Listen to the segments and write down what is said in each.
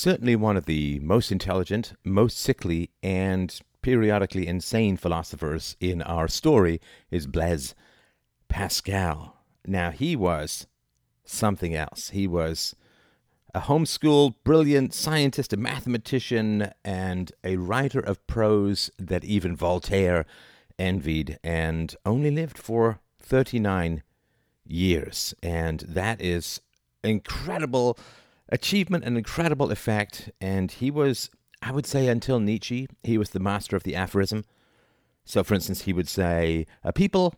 certainly one of the most intelligent, most sickly, and periodically insane philosophers in our story is Blaise Pascal. Now, he was something else. He was a homeschooled, brilliant scientist, a mathematician, and a writer of prose that even Voltaire envied, and only lived for 39 years. And that is incredible achievement, an incredible effect. And he was, I would say, until Nietzsche, he was the master of the aphorism. So, for instance, he would say, People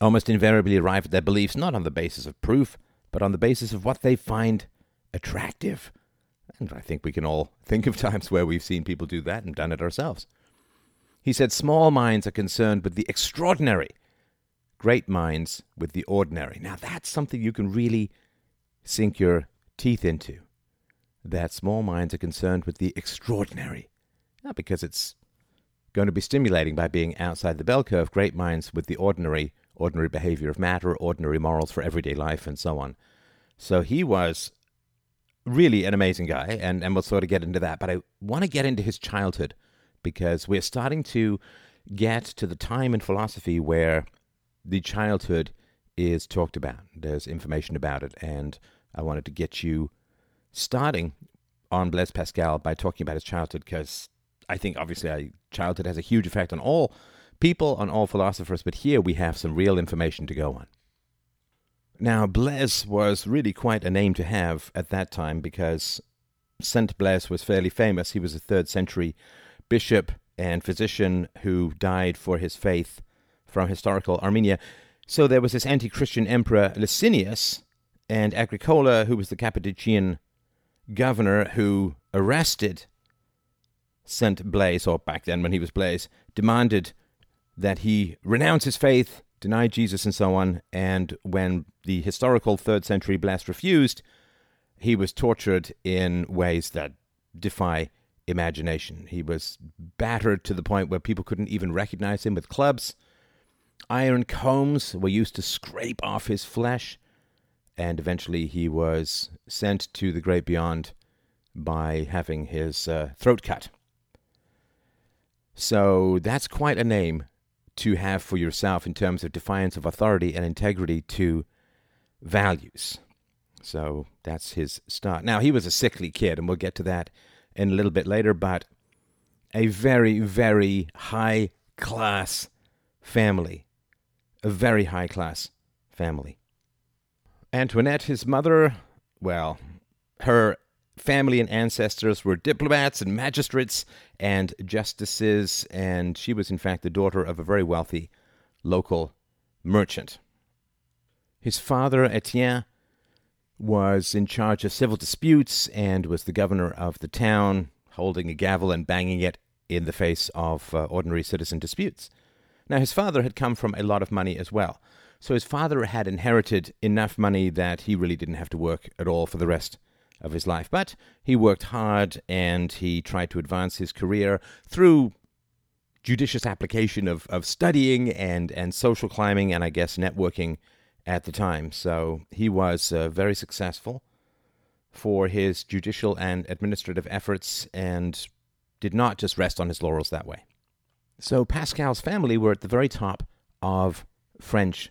almost invariably arrive at their beliefs not on the basis of proof, but on the basis of what they find attractive. And I think we can all think of times where we've seen people do that and done it ourselves. He said, Small minds are concerned with the extraordinary, great minds with the ordinary. Now, that's something you can really sink your teeth into. That small minds are concerned with the extraordinary. Not because it's going to be stimulating by being outside the bell curve, great minds with the ordinary, ordinary behavior of matter, ordinary morals for everyday life, and so on. So he was really an amazing guy, and, and we'll sort of get into that. But I want to get into his childhood because we're starting to get to the time in philosophy where the childhood is talked about. There's information about it, and I wanted to get you starting on Blaise Pascal by talking about his childhood because I think obviously childhood has a huge effect on all people, on all philosophers, but here we have some real information to go on. Now, Blaise was really quite a name to have at that time because Saint Blaise was fairly famous. He was a third century bishop and physician who died for his faith from historical Armenia. So there was this anti Christian emperor Licinius and Agricola, who was the Cappadocian governor who arrested Saint Blaise, or back then when he was Blaise, demanded that he renounce his faith deny Jesus and so on. And when the historical third century Blaise refused, he was tortured in ways that defy imagination. He was battered to the point where people couldn't even recognize him with clubs. Iron combs were used to scrape off his flesh. And eventually he was sent to the great beyond by having his uh, throat cut. So that's quite a name to have for yourself in terms of defiance of authority and integrity to values. So that's his start. Now, he was a sickly kid, and we'll get to that in a little bit later, but a very, very high class family. A very high class family. Antoinette, his mother, well, her family and ancestors were diplomats and magistrates and justices, and she was, in fact, the daughter of a very wealthy local merchant. His father, Etienne, was in charge of civil disputes and was the governor of the town, holding a gavel and banging it in the face of uh, ordinary citizen disputes. Now, his father had come from a lot of money as well. So his father had inherited enough money that he really didn't have to work at all for the rest of his life. But he worked hard and he tried to advance his career through judicious application of, of studying and, and social climbing and I guess networking at the time. So he was uh, very successful for his judicial and administrative efforts and did not just rest on his laurels that way. So Pascal's family were at the very top of French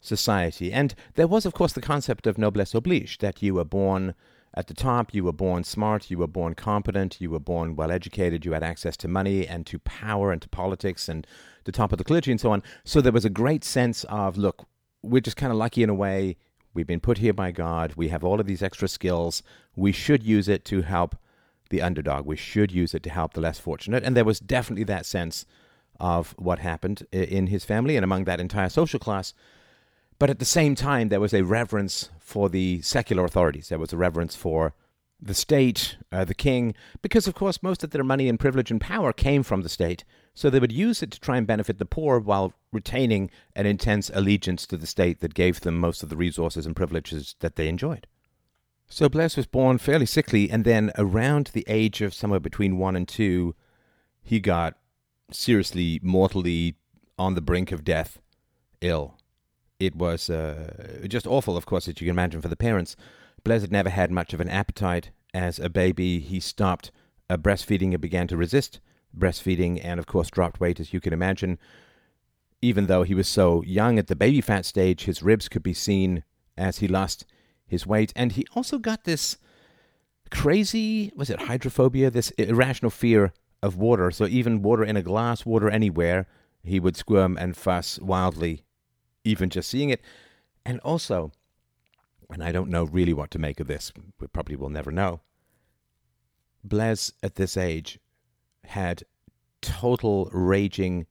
society. And there was, of course, the concept of noblesse oblige, that you were born at the top, you were born smart, you were born competent, you were born well educated, you had access to money and to power and to politics and the top of the clergy and so on. So there was a great sense of, look, we're just kind of lucky in a way. We've been put here by God. We have all of these extra skills. We should use it to help the underdog. We should use it to help the less fortunate. And there was definitely that sense of what happened in his family and among that entire social class but at the same time, there was a reverence for the secular authorities. There was a reverence for the state, uh, the king, because of course most of their money and privilege and power came from the state. So they would use it to try and benefit the poor while retaining an intense allegiance to the state that gave them most of the resources and privileges that they enjoyed. So Blaise was born fairly sickly, and then around the age of somewhere between one and two, he got seriously, mortally on the brink of death, ill it was uh, just awful, of course, as you can imagine, for the parents. Blaise had never had much of an appetite as a baby, he stopped uh, breastfeeding and began to resist breastfeeding, and of course, dropped weight, as you can imagine. Even though he was so young at the baby fat stage, his ribs could be seen as he lost his weight. And he also got this crazy, was it hydrophobia? This irrational fear of water. So even water in a glass, water anywhere, he would squirm and fuss wildly, even just seeing it. And also, and I don't know really what to make of this, we probably will never know. Blaise, at this age, had total raging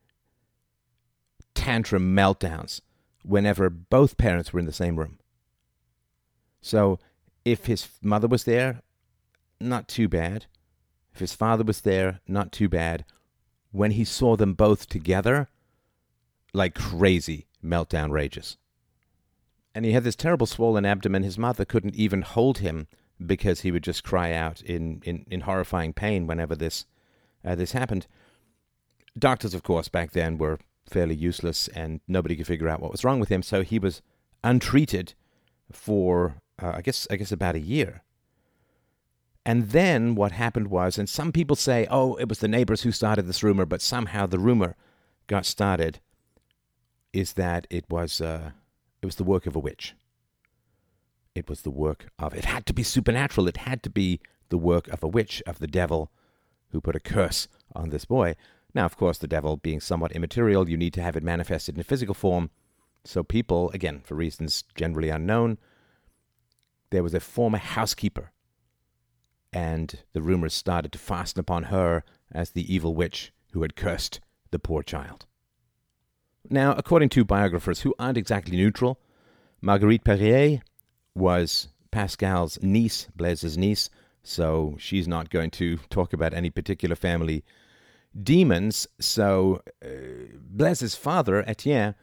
tantrum meltdowns whenever both parents were in the same room. So if his mother was there, not too bad. If his father was there, not too bad. When he saw them both together, like crazy meltdown rages. And he had this terrible swollen abdomen. His mother couldn't even hold him because he would just cry out in, in, in horrifying pain whenever this uh, this happened. Doctors, of course, back then were fairly useless, and nobody could figure out what was wrong with him. So he was untreated for, uh, I guess, I guess about a year. And then what happened was, and some people say, oh, it was the neighbors who started this rumor, but somehow the rumor got started, is that it was uh, it was the work of a witch. It was the work of it had to be supernatural. It had to be the work of a witch, of the devil, who put a curse on this boy. Now, of course, the devil being somewhat immaterial, you need to have it manifested in a physical form. So, people, again, for reasons generally unknown, there was a former housekeeper, and the rumors started to fasten upon her as the evil witch who had cursed the poor child. Now, according to biographers who aren't exactly neutral, Marguerite Périer was Pascal's niece, Blaise's niece, so she's not going to talk about any particular family demons. So uh, Blaise's father, Etienne,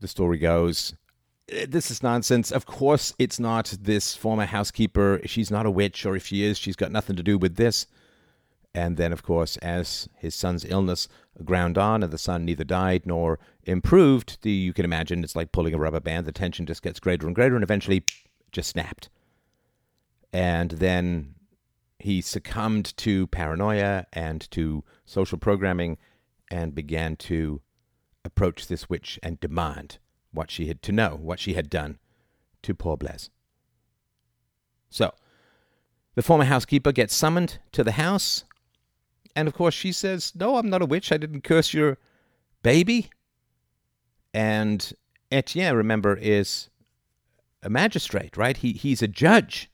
the story goes, uh, this is nonsense. Of course, it's not this former housekeeper. She's not a witch, or if she is, she's got nothing to do with this. And then, of course, as his son's illness ground on and the son neither died nor improved, the, you can imagine it's like pulling a rubber band. The tension just gets greater and greater and eventually just snapped. And then he succumbed to paranoia and to social programming and began to approach this witch and demand what she had to know, what she had done to poor Blaise. So, the former housekeeper gets summoned to the house, and of course she says, No, I'm not a witch. I didn't curse your baby. And Etienne, remember, is a magistrate, right? He, he's a judge.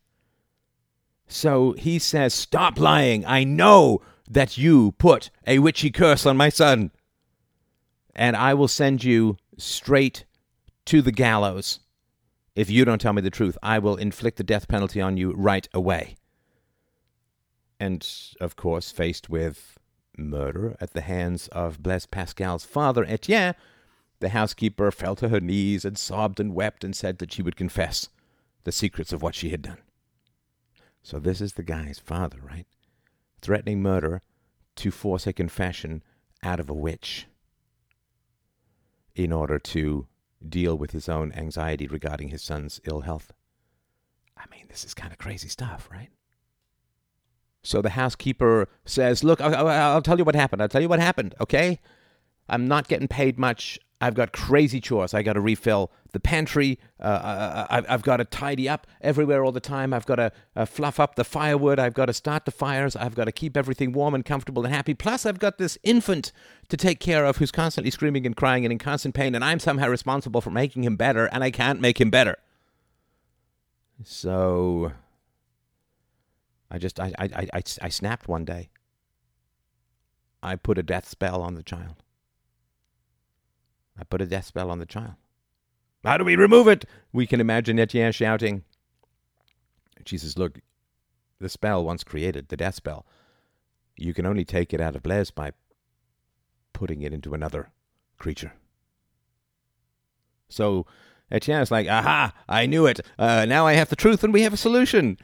So he says, Stop lying. I know that you put a witchy curse on my son. And I will send you straight to the gallows. If you don't tell me the truth, I will inflict the death penalty on you right away. And, of course, faced with murder at the hands of Blaise Pascal's father, Etienne, the housekeeper fell to her knees and sobbed and wept and said that she would confess the secrets of what she had done. So this is the guy's father, right? Threatening murder to force a confession out of a witch in order to deal with his own anxiety regarding his son's ill health. I mean, this is kind of crazy stuff, right? So the housekeeper says, Look, I'll, I'll, tell you what happened. I'll tell you what happened, okay? I'm not getting paid much. I've got crazy chores. I got to refill the pantry. Uh, I, have got to tidy up everywhere all the time. I've got to uh, fluff up the firewood. I've got to start the fires. I've got to keep everything warm and comfortable and happy. Plus, I've got this infant to take care of who's constantly screaming and crying and in constant pain, and I'm somehow responsible for making him better, and I can't make him better. So, I just I I I, I snapped one day. I put a death spell on the child. I put a death spell on the child. How do we remove it? We can imagine Etienne shouting. She says, Look, the spell once created, the death spell, you can only take it out of Blaise by putting it into another creature. So Etienne is like, Aha, I knew it. Uh, now I have the truth and we have a solution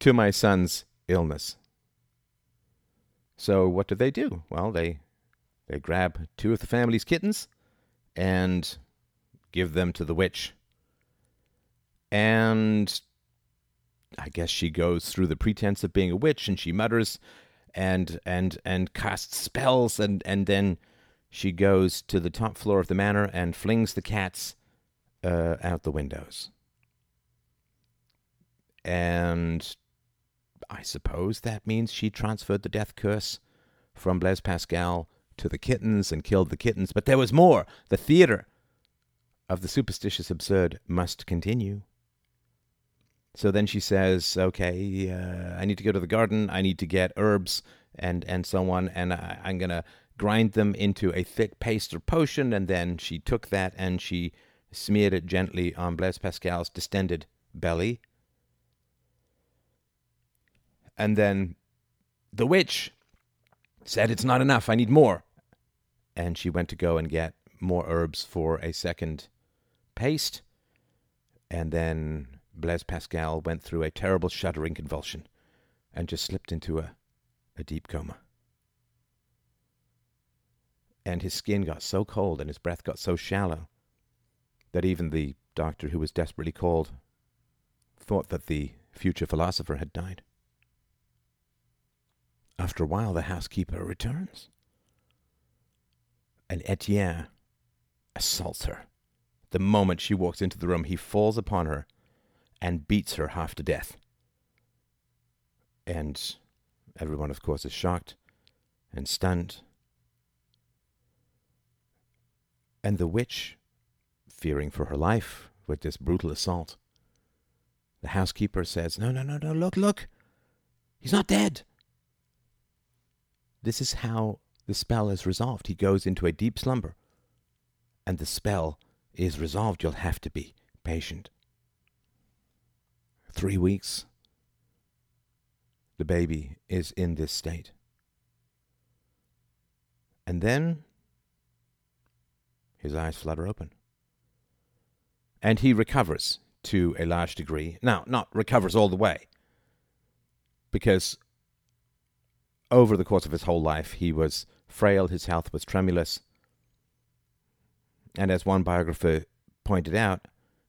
to my son's illness. So what do they do? Well, they they grab two of the family's kittens and give them to the witch. And I guess she goes through the pretense of being a witch and she mutters and and and casts spells and and then she goes to the top floor of the manor and flings the cats uh, out the windows. And I suppose that means she transferred the death curse from Blaise Pascal to the kittens and killed the kittens. But there was more. The theater of the superstitious absurd must continue. So then she says, "Okay, uh, I need to go to the garden. I need to get herbs and and so on, and I, I'm gonna grind them into a thick paste or potion." And then she took that and she smeared it gently on Blaise Pascal's distended belly. And then the witch said, It's not enough. I need more. And she went to go and get more herbs for a second paste. And then Blaise Pascal went through a terrible shuddering convulsion and just slipped into a, a deep coma. And his skin got so cold and his breath got so shallow that even the doctor who was desperately called thought that the future philosopher had died. After a while, the housekeeper returns, and Etienne assaults her. The moment she walks into the room, he falls upon her and beats her half to death. And everyone, of course, is shocked and stunned. And the witch, fearing for her life with this brutal assault, the housekeeper says, No, no, no, no, look, look. He's not dead. This is how the spell is resolved. He goes into a deep slumber, and the spell is resolved. You'll have to be patient. Three weeks, the baby is in this state. And then his eyes flutter open. And he recovers to a large degree. Now, not recovers all the way, because over the course of his whole life, he was frail, his health was tremulous. And as one biographer pointed out,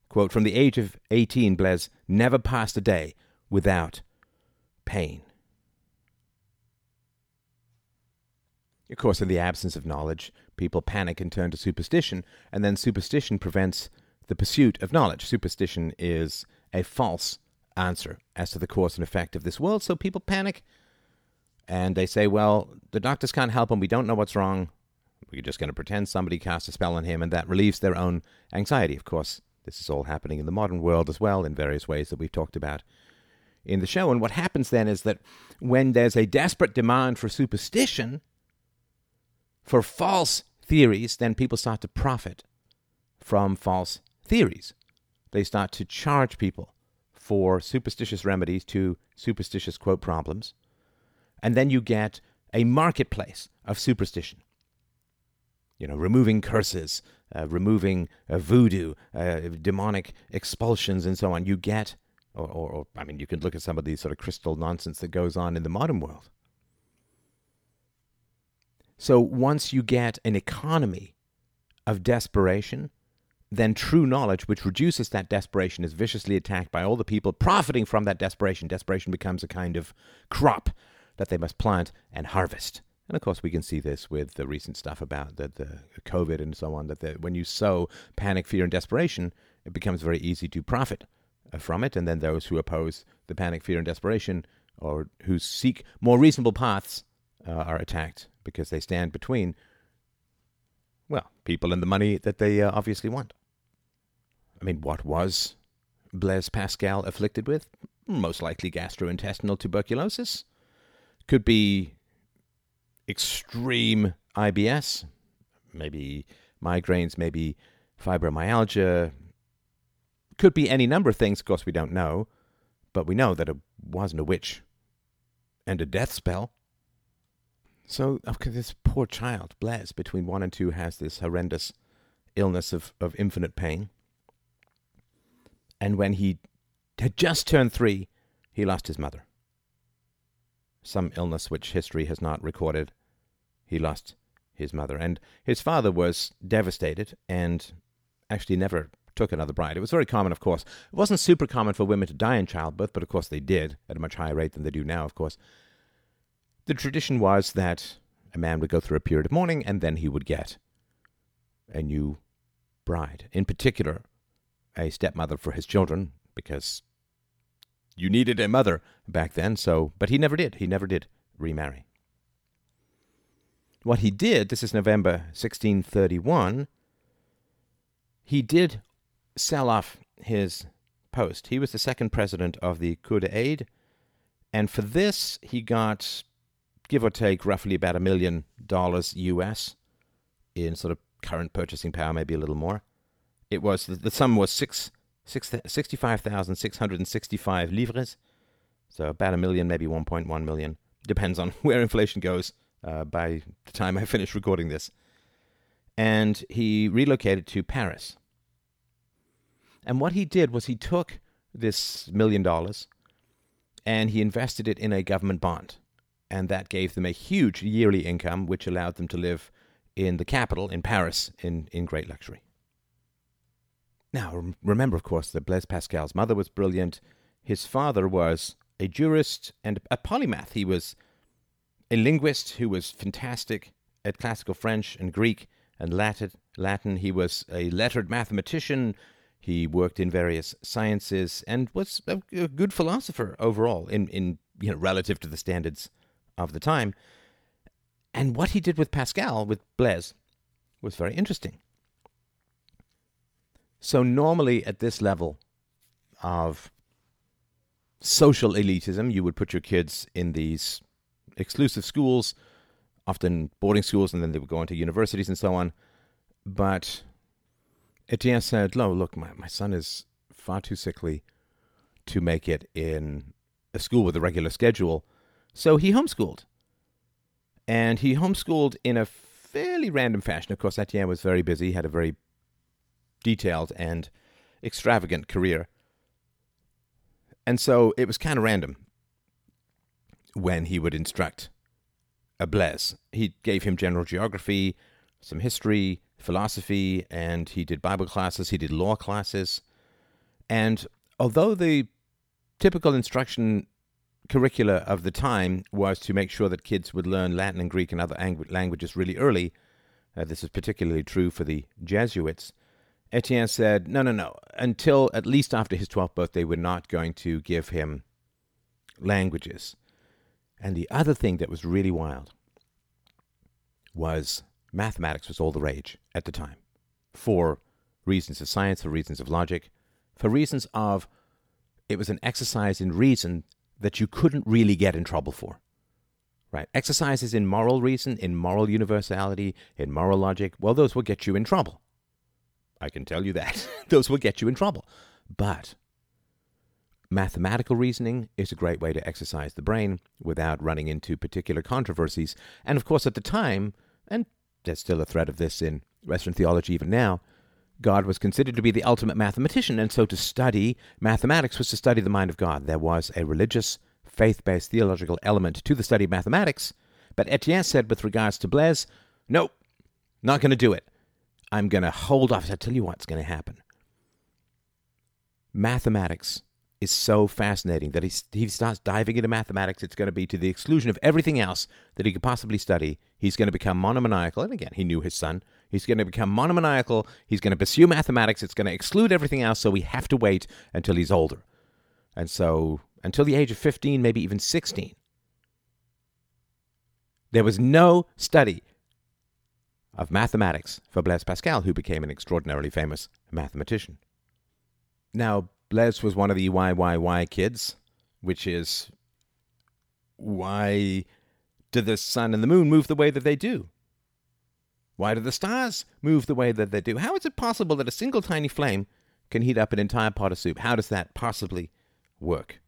quote, from the age of 18, Blaise never passed a day without pain. Of course, in the absence of knowledge, people panic and turn to superstition, and then superstition prevents the pursuit of knowledge. Superstition is a false answer as to the cause and effect of this world, so people panic and they say, well, the doctors can't help him. We don't know what's wrong. We're just going to pretend somebody cast a spell on him, and that relieves their own anxiety. Of course, this is all happening in the modern world as well, in various ways that we've talked about in the show. And what happens then is that when there's a desperate demand for superstition, for false theories, then people start to profit from false theories. They start to charge people for superstitious remedies to superstitious quote problems and then you get a marketplace of superstition. You know, removing curses, uh, removing uh, voodoo, uh, demonic expulsions, and so on. You get, or, or, or, I mean, you can look at some of these sort of crystal nonsense that goes on in the modern world. So once you get an economy of desperation, then true knowledge, which reduces that desperation, is viciously attacked by all the people profiting from that desperation. Desperation becomes a kind of crop that they must plant and harvest. And of course, we can see this with the recent stuff about the, the COVID and so on. That the, when you sow panic, fear, and desperation, it becomes very easy to profit uh, from it. And then those who oppose the panic, fear, and desperation, or who seek more reasonable paths, uh, are attacked because they stand between, well, people and the money that they uh, obviously want. I mean, what was Blaise Pascal afflicted with? Most likely gastrointestinal tuberculosis could be extreme IBS, maybe migraines, maybe fibromyalgia. Could be any number of things. Of course, we don't know, but we know that it wasn't a witch and a death spell. So, okay, this poor child, Blaise, between one and two, has this horrendous illness of, of infinite pain. And when he had just turned three, he lost his mother some illness which history has not recorded. He lost his mother, and his father was devastated and actually never took another bride. It was very common, of course. It wasn't super common for women to die in childbirth, but of course they did at a much higher rate than they do now, of course. The tradition was that a man would go through a period of mourning and then he would get a new bride. In particular, a stepmother for his children, because you needed a mother back then, so but he never did. He never did remarry. What he did, this is November 1631, he did sell off his post. He was the second president of the Cour des Aides, and for this he got, give or take, roughly about a million dollars US in sort of current purchasing power, maybe a little more. It was the, the sum was six, 65,665 livres, so about a million, maybe 1.1 million. Depends on where inflation goes uh, by the time I finish recording this. And he relocated to Paris. And what he did was he took this million dollars and he invested it in a government bond. And that gave them a huge yearly income, which allowed them to live in the capital, in Paris, in, in great luxury. Now, remember, of course, that Blaise Pascal's mother was brilliant. His father was a jurist and a polymath. He was a linguist who was fantastic at classical French and Greek and Latin. Latin. He was a lettered mathematician. He worked in various sciences and was a, a good philosopher overall, in, in you know relative to the standards of the time. And what he did with Pascal, with Blaise, was very interesting. So normally at this level of social elitism, you would put your kids in these exclusive schools, often boarding schools, and then they would go into universities and so on. But Etienne said, "No, look, my, my son is far too sickly to make it in a school with a regular schedule. So he homeschooled. And he homeschooled in a fairly random fashion. Of course, Etienne was very busy, had a very detailed and extravagant career. And so it was kind of random when he would instruct a Blaise. He gave him general geography, some history, philosophy, and he did Bible classes, he did law classes. And although the typical instruction curricula of the time was to make sure that kids would learn Latin and Greek and other ang- languages really early, uh, this is particularly true for the Jesuits. Etienne said, no, no, no. Until at least after his 12th birthday, we're not going to give him languages. And the other thing that was really wild was mathematics was all the rage at the time for reasons of science, for reasons of logic, for reasons of it was an exercise in reason that you couldn't really get in trouble for. Right? Exercises in moral reason, in moral universality, in moral logic, well, those will get you in trouble. I can tell you that. those will get you in trouble. But mathematical reasoning is a great way to exercise the brain without running into particular controversies. And of course, at the time, and there's still a thread of this in Western theology even now, God was considered to be the ultimate mathematician, and so to study mathematics was to study the mind of God. There was a religious, faith based theological element to the study of mathematics, but Etienne said with regards to Blaise, nope, not going to do it. I'm going to hold off. I'll tell you what's going to happen. Mathematics is so fascinating that he, he starts diving into mathematics. It's going to be to the exclusion of everything else that he could possibly study. He's going to become monomaniacal. And again, he knew his son. He's going to become monomaniacal. He's going to pursue mathematics. It's going to exclude everything else. So we have to wait until he's older. And so until the age of 15, maybe even 16, there was no study of mathematics for Blaise Pascal, who became an extraordinarily famous mathematician. Now, Blaise was one of the YYY kids, which is why do the sun and the moon move the way that they do? Why do the stars move the way that they do? How is it possible that a single tiny flame can heat up an entire pot of soup? How does that possibly work?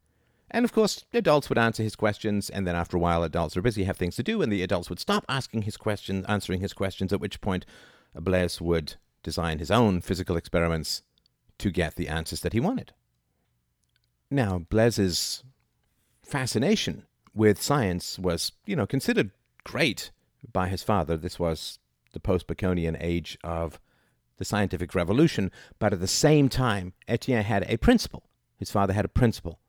And of course, adults would answer his questions, and then after a while, adults are busy, have things to do, and the adults would stop asking his questions, answering his questions, at which point Blaise would design his own physical experiments to get the answers that he wanted. Now, Blaise's fascination with science was, you know, considered great by his father. This was the post Baconian age of the scientific revolution, but at the same time, Etienne had a principle. His father had a principle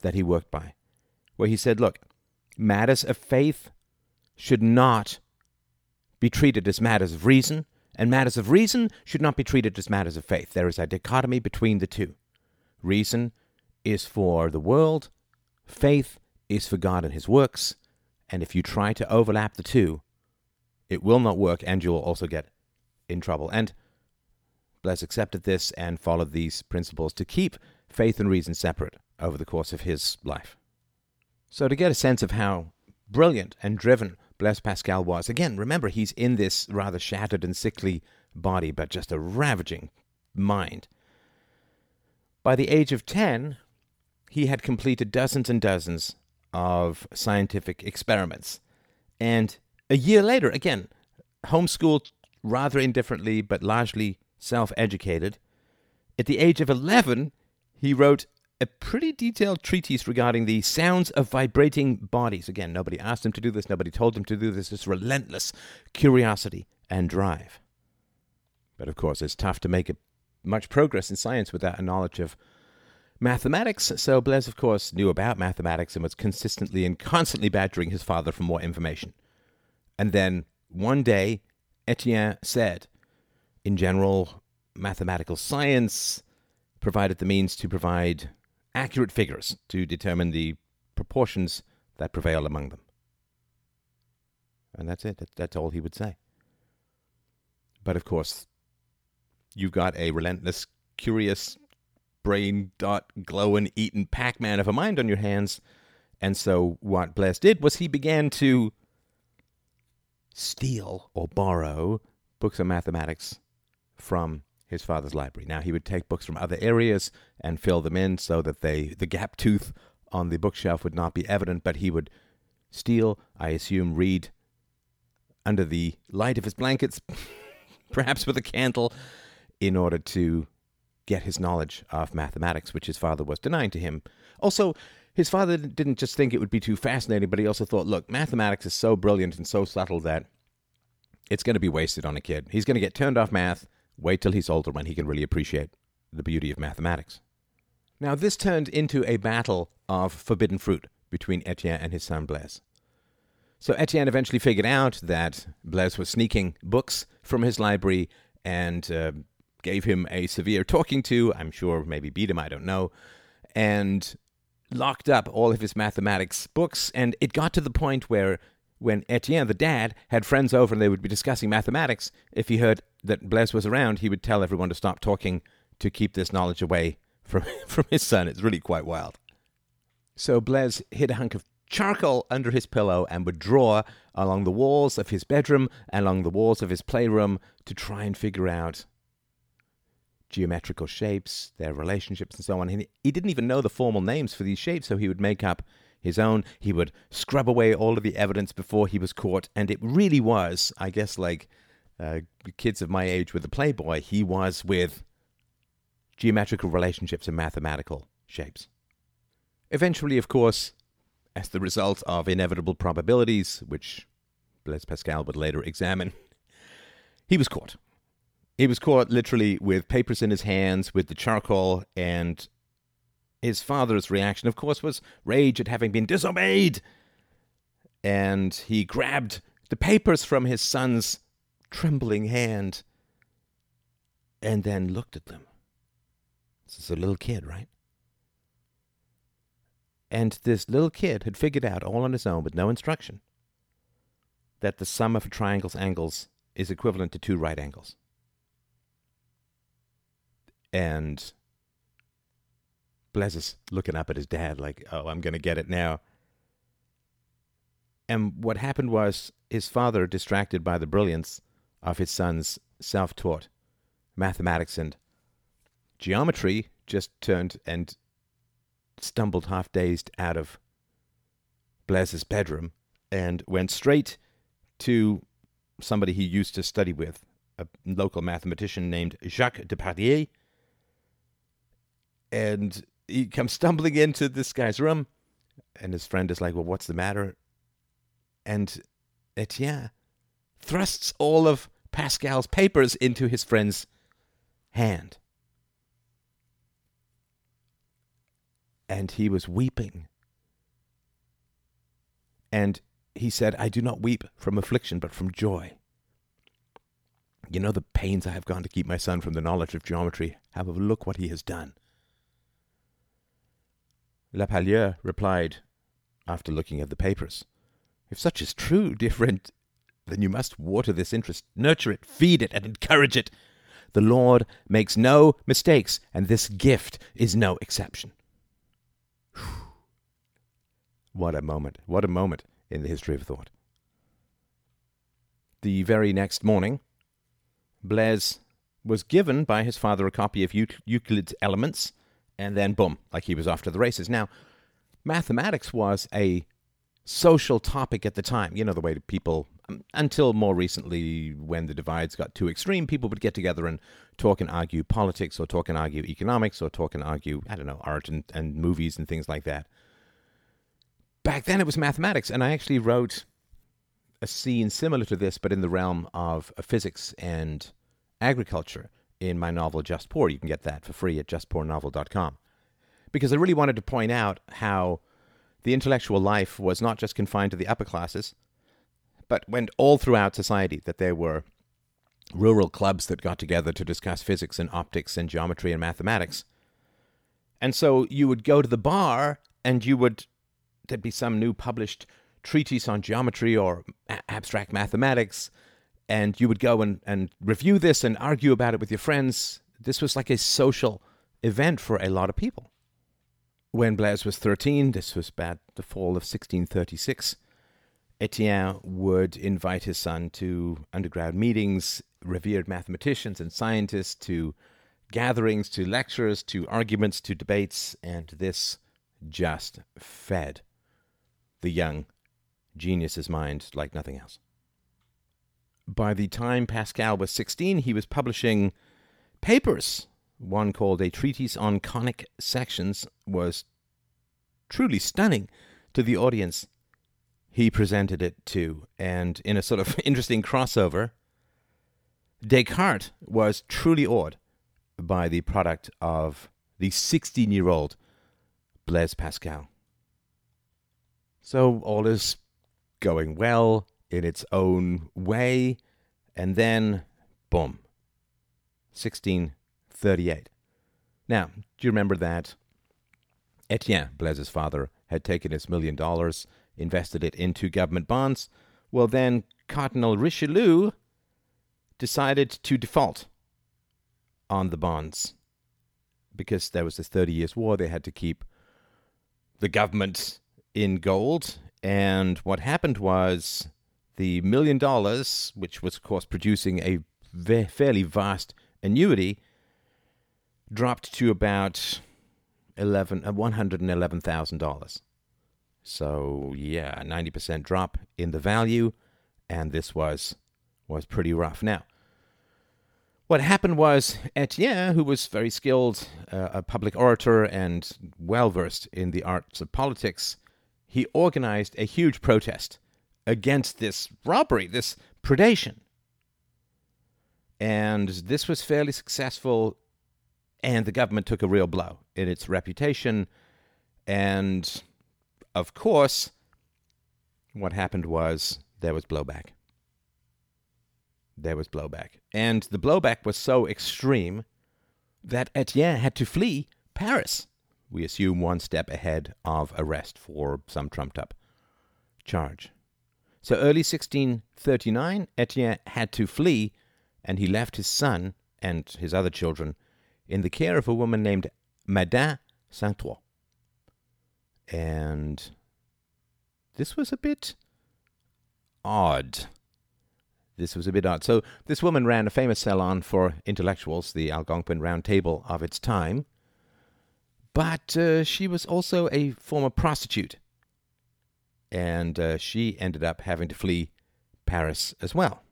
that he worked by, where he said, look, matters of faith should not be treated as matters of reason, and matters of reason should not be treated as matters of faith. There is a dichotomy between the two. Reason is for the world, faith is for God and His works, and if you try to overlap the two, it will not work and you'll also get in trouble. And Blaise accepted this and followed these principles to keep faith and reason separate over the course of his life. So, to get a sense of how brilliant and driven Blaise Pascal was, again, remember he's in this rather shattered and sickly body, but just a ravaging mind. By the age of 10, he had completed dozens and dozens of scientific experiments. And a year later, again, homeschooled rather indifferently, but largely self educated, at the age of 11, he wrote a pretty detailed treatise regarding the sounds of vibrating bodies. Again, nobody asked him to do this, nobody told him to do this. This relentless curiosity and drive. But of course, it's tough to make much progress in science without a knowledge of mathematics. So Blaise, of course, knew about mathematics and was consistently and constantly badgering his father for more information. And then one day, Etienne said, in general, mathematical science provided the means to provide accurate figures to determine the proportions that prevail among them. And that's it. That's all he would say. But of course, you've got a relentless, curious, brain dot glowing, eating Pac Man of a mind on your hands. And so what Blaise did was he began to steal or borrow books of mathematics from his father's library. Now he would take books from other areas and fill them in so that they the gap tooth on the bookshelf would not be evident, but he would steal, I assume, read under the light of his blankets, perhaps with a candle, in order to get his knowledge of mathematics, which his father was denying to him. Also, his father didn't just think it would be too fascinating, but he also thought, look, mathematics is so brilliant and so subtle that it's going to be wasted on a kid. He's going to get turned off math. Wait till he's older when he can really appreciate the beauty of mathematics. Now, this turned into a battle of forbidden fruit between Etienne and his son Blaise. So Etienne eventually figured out that Blaise was sneaking books from his library and uh, gave him a severe talking to. I'm sure maybe beat him, I don't know. And locked up all of his mathematics books, and it got to the point where when Etienne, the dad, had friends over and they would be discussing mathematics, if he heard that Blaise was around, he would tell everyone to stop talking to keep this knowledge away from, from his son. It's really quite wild. So Blaise hid a hunk of charcoal under his pillow and would draw along the walls of his bedroom and along the walls of his playroom to try and figure out geometrical shapes, their relationships, and so on. And he didn't even know the formal names for these shapes, so he would make up his own. He would scrub away all of the evidence before he was caught. And it really was, I guess, like uh, kids of my age with the Playboy, he was with geometrical relationships and mathematical shapes. Eventually, of course, as the result of inevitable probabilities, which Blaise Pascal would later examine, he was caught. He was caught literally with papers in his hands, with the charcoal, and his father's reaction, of course, was rage at having been disobeyed. And he grabbed the papers from his son's trembling hand and then looked at them. This is a little kid, right? And this little kid had figured out all on his own with no instruction that the sum of a triangle's angles is equivalent to two right angles and Blaise is looking up at his dad like, "Oh, I'm going to get it now." And what happened was his father, distracted by the brilliance of his son's self-taught mathematics and geometry, just turned and stumbled half dazed out of Blaise's bedroom and went straight to somebody he used to study with, a local mathematician named Jacques Depardieu, and he comes stumbling into this guy's room, and his friend is like, "Well, what's the matter?" And Etienne thrusts all of Pascal's papers into his friend's hand. And he was weeping. And he said, I do not weep from affliction, but from joy. You know the pains I have gone to keep my son from the knowledge of geometry. Have a look what he has done. Le Pailleur replied, after looking at the papers, If such is true, dear friend, then you must water this interest, nurture it, feed it, and encourage it. The Lord makes no mistakes, and this gift is no exception. What a moment. What a moment in the history of thought. The very next morning, Blaise was given by his father a copy of Euclid's Elements, and then boom, like he was off to the races. Now, mathematics was a social topic at the time. You know, the way people, until more recently, when the divides got too extreme, people would get together and talk and argue politics, or talk and argue economics, or talk and argue, I don't know, art and, and movies and things like that. Back then it was mathematics, and I actually wrote a scene similar to this, but in the realm of uh, physics and agriculture in my novel Just Poor. You can get that for free at justpoornovel.com. Because I really wanted to point out how the intellectual life was not just confined to the upper classes, but went all throughout society, that there were rural clubs that got together to discuss physics and optics and geometry and mathematics. And so you would go to the bar and you would, there'd be some new published treatise on geometry or a- abstract mathematics, and you would go and, and review this and argue about it with your friends. This was like a social event for a lot of people. When Blaise was 13, this was about the fall of 1636, Etienne would invite his son to underground meetings, revered mathematicians and scientists, to gatherings, to lectures, to arguments, to debates, and this just fed the young genius's mind like nothing else. By the time Pascal was 16, he was publishing papers. One called A Treatise on Conic Sections was truly stunning to the audience he presented it to. And in a sort of interesting crossover, Descartes was truly awed by the product of the 16 year old Blaise Pascal. So all is going well in its own way, and then, boom, 1638. Now, do you remember that Etienne, Blaise's father, had taken his million dollars, invested it into government bonds. Well, then Cardinal Richelieu decided to default on the bonds because there was this 30 years war they had to keep the government in gold and what happened was the million dollars which was of course producing a ve- fairly vast annuity dropped to about 11 uh, $111,000 so yeah, ninety percent drop in the value, and this was was pretty rough. Now, what happened was Etienne, who was very skilled, uh, a public orator and well versed in the arts of politics, he organized a huge protest against this robbery, this predation. And this was fairly successful, and the government took a real blow in its reputation. And of course, what happened was there was blowback. There was blowback. And the blowback was so extreme that Etienne had to flee Paris we assume one step ahead of arrest for some trumped up charge. So early 1639, Etienne had to flee, and he left his son and his other children in the care of a woman named Madame Saint Ouen. And this was a bit odd. This was a bit odd. So this woman ran a famous salon for intellectuals, the Algonquin Round Table of its time, but uh, she was also a former prostitute. And uh, she ended up having to flee Paris as well.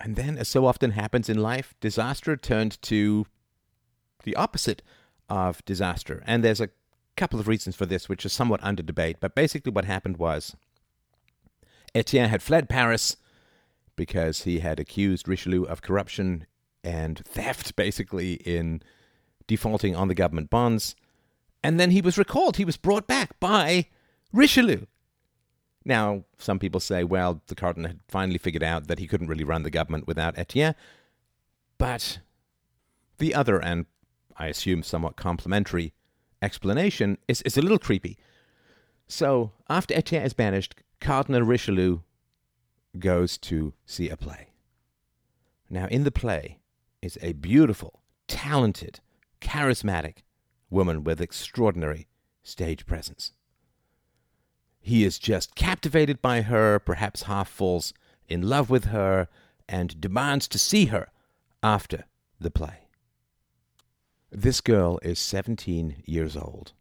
And then, as so often happens in life, disaster turned to the opposite of disaster. And there's a couple of reasons for this, which are somewhat under debate. But basically, what happened was Etienne had fled Paris because he had accused Richelieu of corruption and theft, basically, in defaulting on the government bonds. And then he was recalled. He was brought back by Richelieu. Now, some people say, well, the Cardinal had finally figured out that he couldn't really run the government without Etienne. But the other, and I assume somewhat complimentary, explanation is, is a little creepy. So, after Etienne is banished, Cardinal Richelieu goes to see a play. Now, in the play is a beautiful, talented, charismatic woman with extraordinary stage presence. He is just captivated by her, perhaps half falls in love with her, and demands to see her after the play. This girl is 17 years old.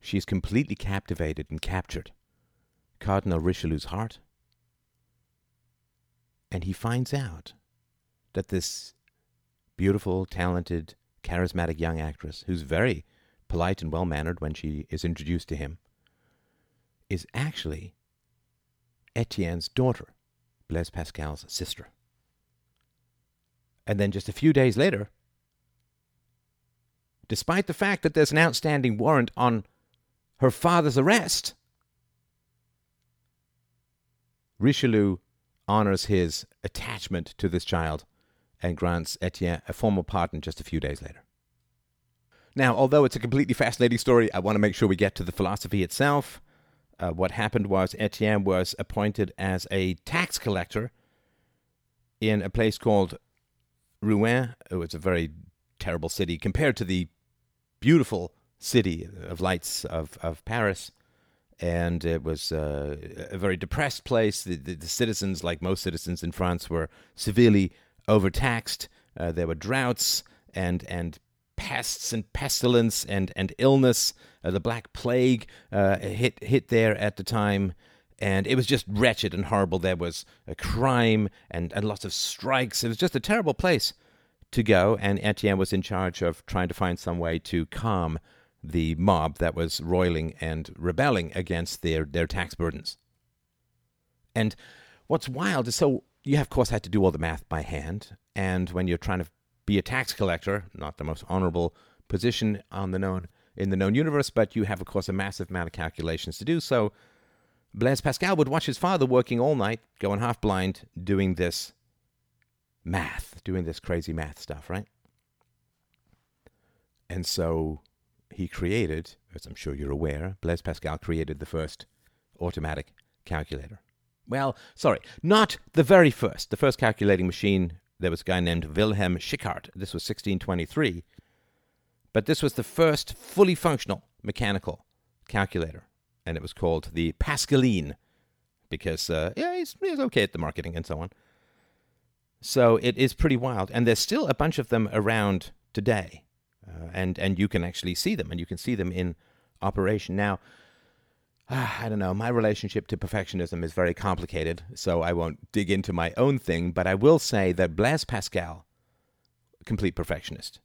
She is completely captivated and captured Cardinal Richelieu's heart. And he finds out that this beautiful, talented, charismatic young actress, who's very polite and well mannered when she is introduced to him, is actually Etienne's daughter, Blaise Pascal's sister. And then just a few days later, despite the fact that there's an outstanding warrant on her father's arrest, Richelieu honors his attachment to this child and grants Etienne a formal pardon just a few days later. Now, although it's a completely fascinating story, I want to make sure we get to the philosophy itself. Uh, what happened was Etienne was appointed as a tax collector in a place called Rouen. It was a very terrible city compared to the beautiful city of lights of, of Paris. And it was uh, a very depressed place. The, the, the, citizens, like most citizens in France, were severely overtaxed. Uh, there were droughts and, and pests and pestilence and, and illness. Uh, the Black Plague uh, hit hit there at the time, and it was just wretched and horrible. There was a crime and, and lots of strikes. It was just a terrible place to go, and Etienne was in charge of trying to find some way to calm the mob that was roiling and rebelling against their, their tax burdens. And what's wild is so you, of course, had to do all the math by hand, and when you're trying to be a tax collector, not the most honorable position on the known in the known universe, but you have, of course, a massive amount of calculations to do. So Blaise Pascal would watch his father working all night, going half blind, doing this math, doing this crazy math stuff, right? And so he created, as I'm sure you're aware, Blaise Pascal created the first automatic calculator. Well, sorry, not the very first. The first calculating machine there was a guy named Wilhelm Schickard. This was 1623. But this was the first fully functional mechanical calculator, and it was called the Pascaline because, uh, yeah, he's, he's okay at the marketing and so on. So it is pretty wild, and there's still a bunch of them around today, uh, and and you can actually see them, and you can see them in operation now. I don't know. My relationship to perfectionism is very complicated, so I won't dig into my own thing, but I will say that Blaise Pascal, complete perfectionist,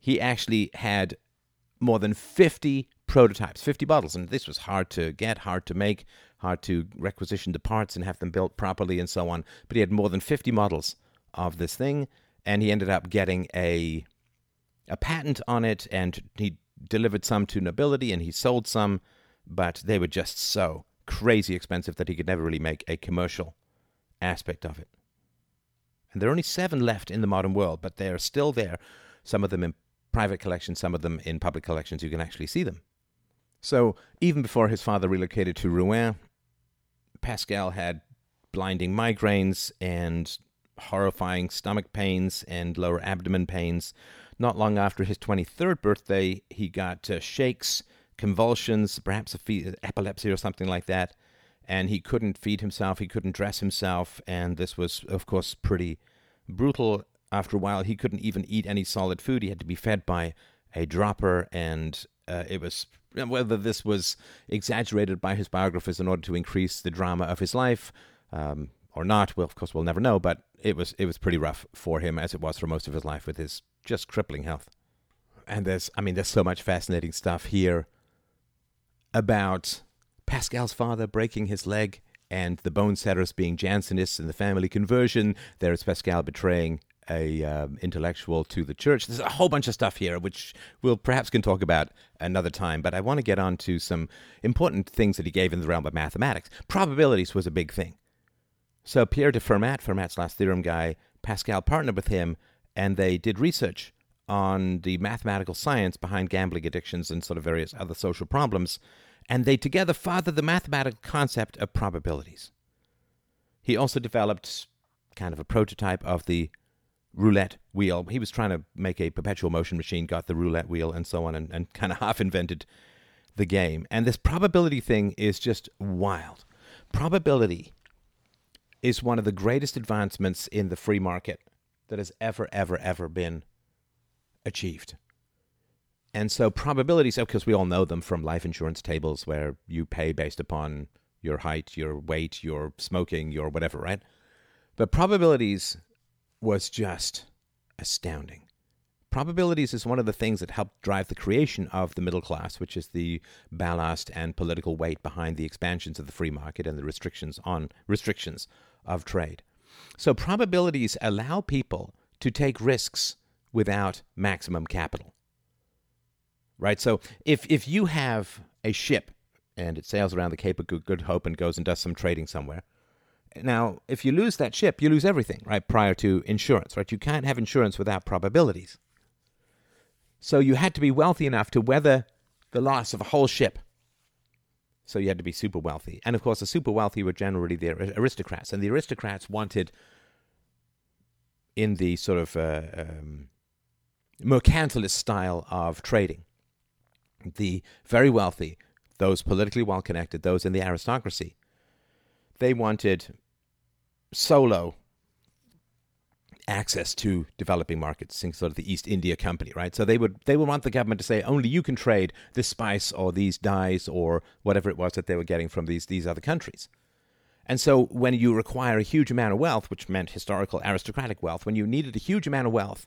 he actually had more than 50 prototypes, 50 bottles, and this was hard to get, hard to make, hard to requisition the parts and have them built properly and so on. But he had more than 50 models of this thing, and he ended up getting a a patent on it, and he delivered some to nobility, and he sold some but they were just so crazy expensive that he could never really make a commercial aspect of it. And there are only seven left in the modern world, but they are still there. Some of them in private collections, some of them in public collections. You can actually see them. So even before his father relocated to Rouen, Pascal had blinding migraines and horrifying stomach pains and lower abdomen pains. Not long after his 23rd birthday, he got uh, shakes convulsions, perhaps a fe- epilepsy or something like that. And he couldn't feed himself, he couldn't dress himself, and this was, of course, pretty brutal. After a while, he couldn't even eat any solid food. He had to be fed by a dropper, and uh, it was whether this was exaggerated by his biographers in order to increase the drama of his life um, or not. Well, of course, we'll never know. But it was it was pretty rough for him, as it was for most of his life with his just crippling health. And there's, I mean, there's so much fascinating stuff here about Pascal's father breaking his leg and the bone setters being Jansenists and the family conversion. There is Pascal betraying a um, intellectual to the church. There's a whole bunch of stuff here, which we'll perhaps can talk about another time. But I want to get on to some important things that he gave in the realm of mathematics. Probabilities was a big thing. So Pierre de Fermat, Fermat's last theorem guy, Pascal partnered with him, and they did research on the mathematical science behind gambling addictions and sort of various other social problems. And they together fathered the mathematical concept of probabilities. He also developed kind of a prototype of the roulette wheel. He was trying to make a perpetual motion machine, got the roulette wheel, and so on, and, and kind of half invented the game. And this probability thing is just wild. Probability is one of the greatest advancements in the free market that has ever, ever, ever been achieved. And so probabilities, of course, we all know them from life insurance tables where you pay based upon your height, your weight, your smoking, your whatever, right? But probabilities was just astounding. Probabilities is one of the things that helped drive the creation of the middle class, which is the ballast and political weight behind the expansions of the free market and the restrictions on restrictions of trade. So probabilities allow people to take risks without maximum capital. Right? So if if you have a ship and it sails around the Cape of Good Hope and goes and does some trading somewhere, now, if you lose that ship, you lose everything, right? Prior to insurance, right? You can't have insurance without probabilities. So you had to be wealthy enough to weather the loss of a whole ship. So you had to be super wealthy. And of course, the super wealthy were generally the aristocrats. And the aristocrats wanted, in the sort of uh, um, mercantilist style of trading, the very wealthy, those politically well connected, those in the aristocracy, they wanted solo access to developing markets, think sort of the East India Company, right? So they would they would want the government to say only you can trade this spice or these dyes or whatever it was that they were getting from these these other countries. And so when you require a huge amount of wealth, which meant historical aristocratic wealth, when you needed a huge amount of wealth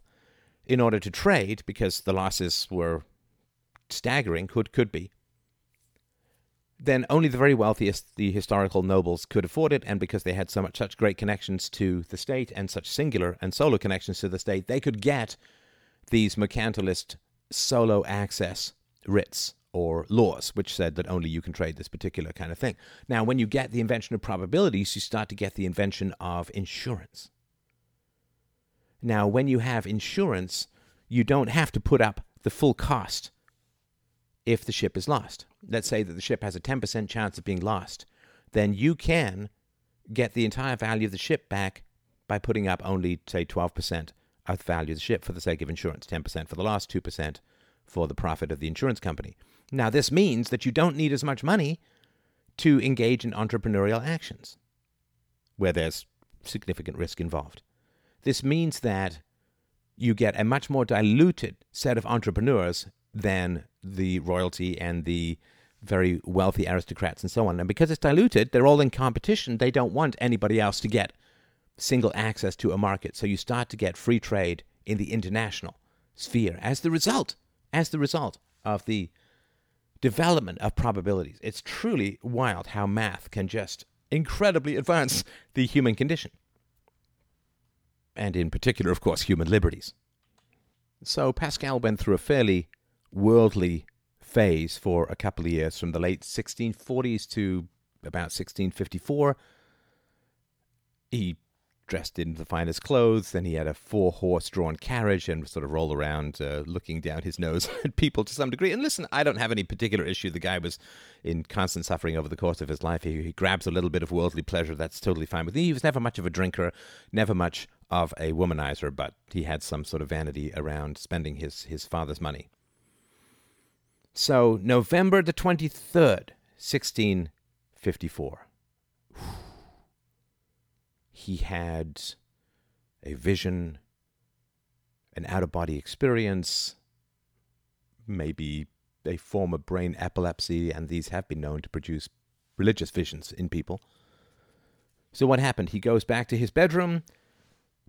in order to trade, because the losses were staggering, could could be, then only the very wealthiest, the historical nobles, could afford it, and because they had so much such great connections to the state and such singular and solo connections to the state, they could get these mercantilist solo access writs or laws, which said that only you can trade this particular kind of thing. Now, when you get the invention of probabilities, you start to get the invention of insurance. Now, when you have insurance, you don't have to put up the full cost if the ship is lost. Let's say that the ship has a 10% chance of being lost, then you can get the entire value of the ship back by putting up only, say, 12% of the value of the ship for the sake of insurance 10% for the loss, 2% for the profit of the insurance company. Now, this means that you don't need as much money to engage in entrepreneurial actions where there's significant risk involved. This means that you get a much more diluted set of entrepreneurs than the royalty and the very wealthy aristocrats and so on. And because it's diluted, they're all in competition. They don't want anybody else to get single access to a market. So you start to get free trade in the international sphere as the result, as the result of the development of probabilities. It's truly wild how math can just incredibly advance the human condition. And in particular, of course, human liberties. So Pascal went through a fairly worldly phase for a couple of years from the late 1640s to about 1654. He dressed in the finest clothes, then he had a four horse drawn carriage and sort of roll around uh, looking down his nose at people to some degree. And listen, I don't have any particular issue. The guy was in constant suffering over the course of his life. He, he grabs a little bit of worldly pleasure. That's totally fine with me. He was never much of a drinker, never much of a womanizer, but he had some sort of vanity around spending his, his father's money. So, November the 23rd, 1654. He had a vision, an out of body experience, maybe a form of brain epilepsy, and these have been known to produce religious visions in people. So, what happened? He goes back to his bedroom,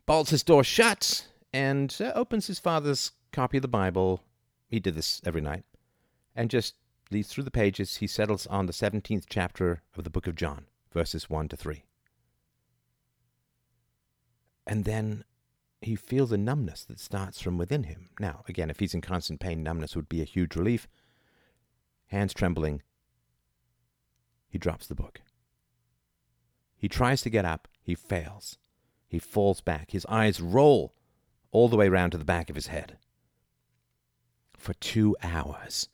bolts his door shut, and uh, opens his father's copy of the Bible. He did this every night and just leads through the pages, he settles on the 17th chapter of the book of John, verses 1 to 3. And then he feels a numbness that starts from within him. Now, again, if he's in constant pain, numbness would be a huge relief. Hands trembling, he drops the book. He tries to get up, he fails. He falls back. His eyes roll all the way round to the back of his head. For two hours,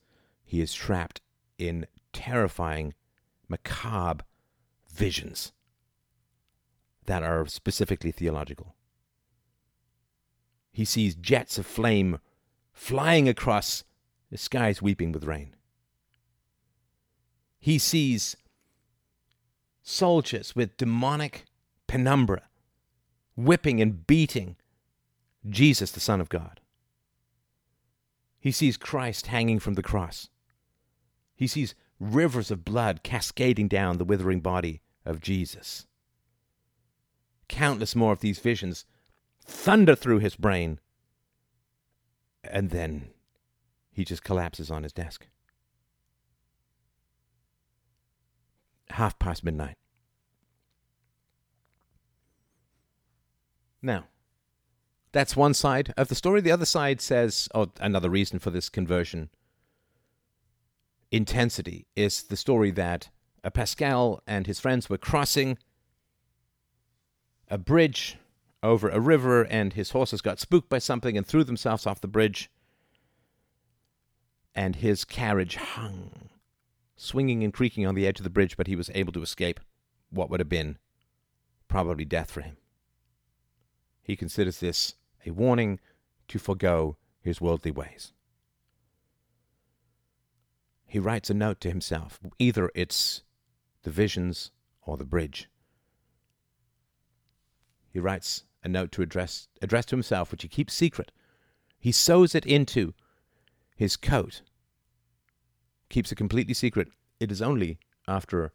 he is trapped in terrifying, macabre visions that are specifically theological. He sees jets of flame flying across the skies weeping with rain. He sees soldiers with demonic penumbra whipping and beating Jesus, the Son of God. He sees Christ hanging from the cross. He sees rivers of blood cascading down the withering body of Jesus. Countless more of these visions thunder through his brain, and then he just collapses on his desk. Half past midnight. Now, that's one side of the story. The other side says, oh, another reason for this conversion intensity is the story that uh, Pascal and his friends were crossing a bridge over a river, and his horses got spooked by something and threw themselves off the bridge. And his carriage hung, swinging and creaking on the edge of the bridge, but he was able to escape what would have been probably death for him. He considers this a warning to forego his worldly ways. He writes a note to himself. Either it's the visions or the bridge. He writes a note to address address to himself, which he keeps secret. He sews it into his coat, keeps it completely secret. It is only after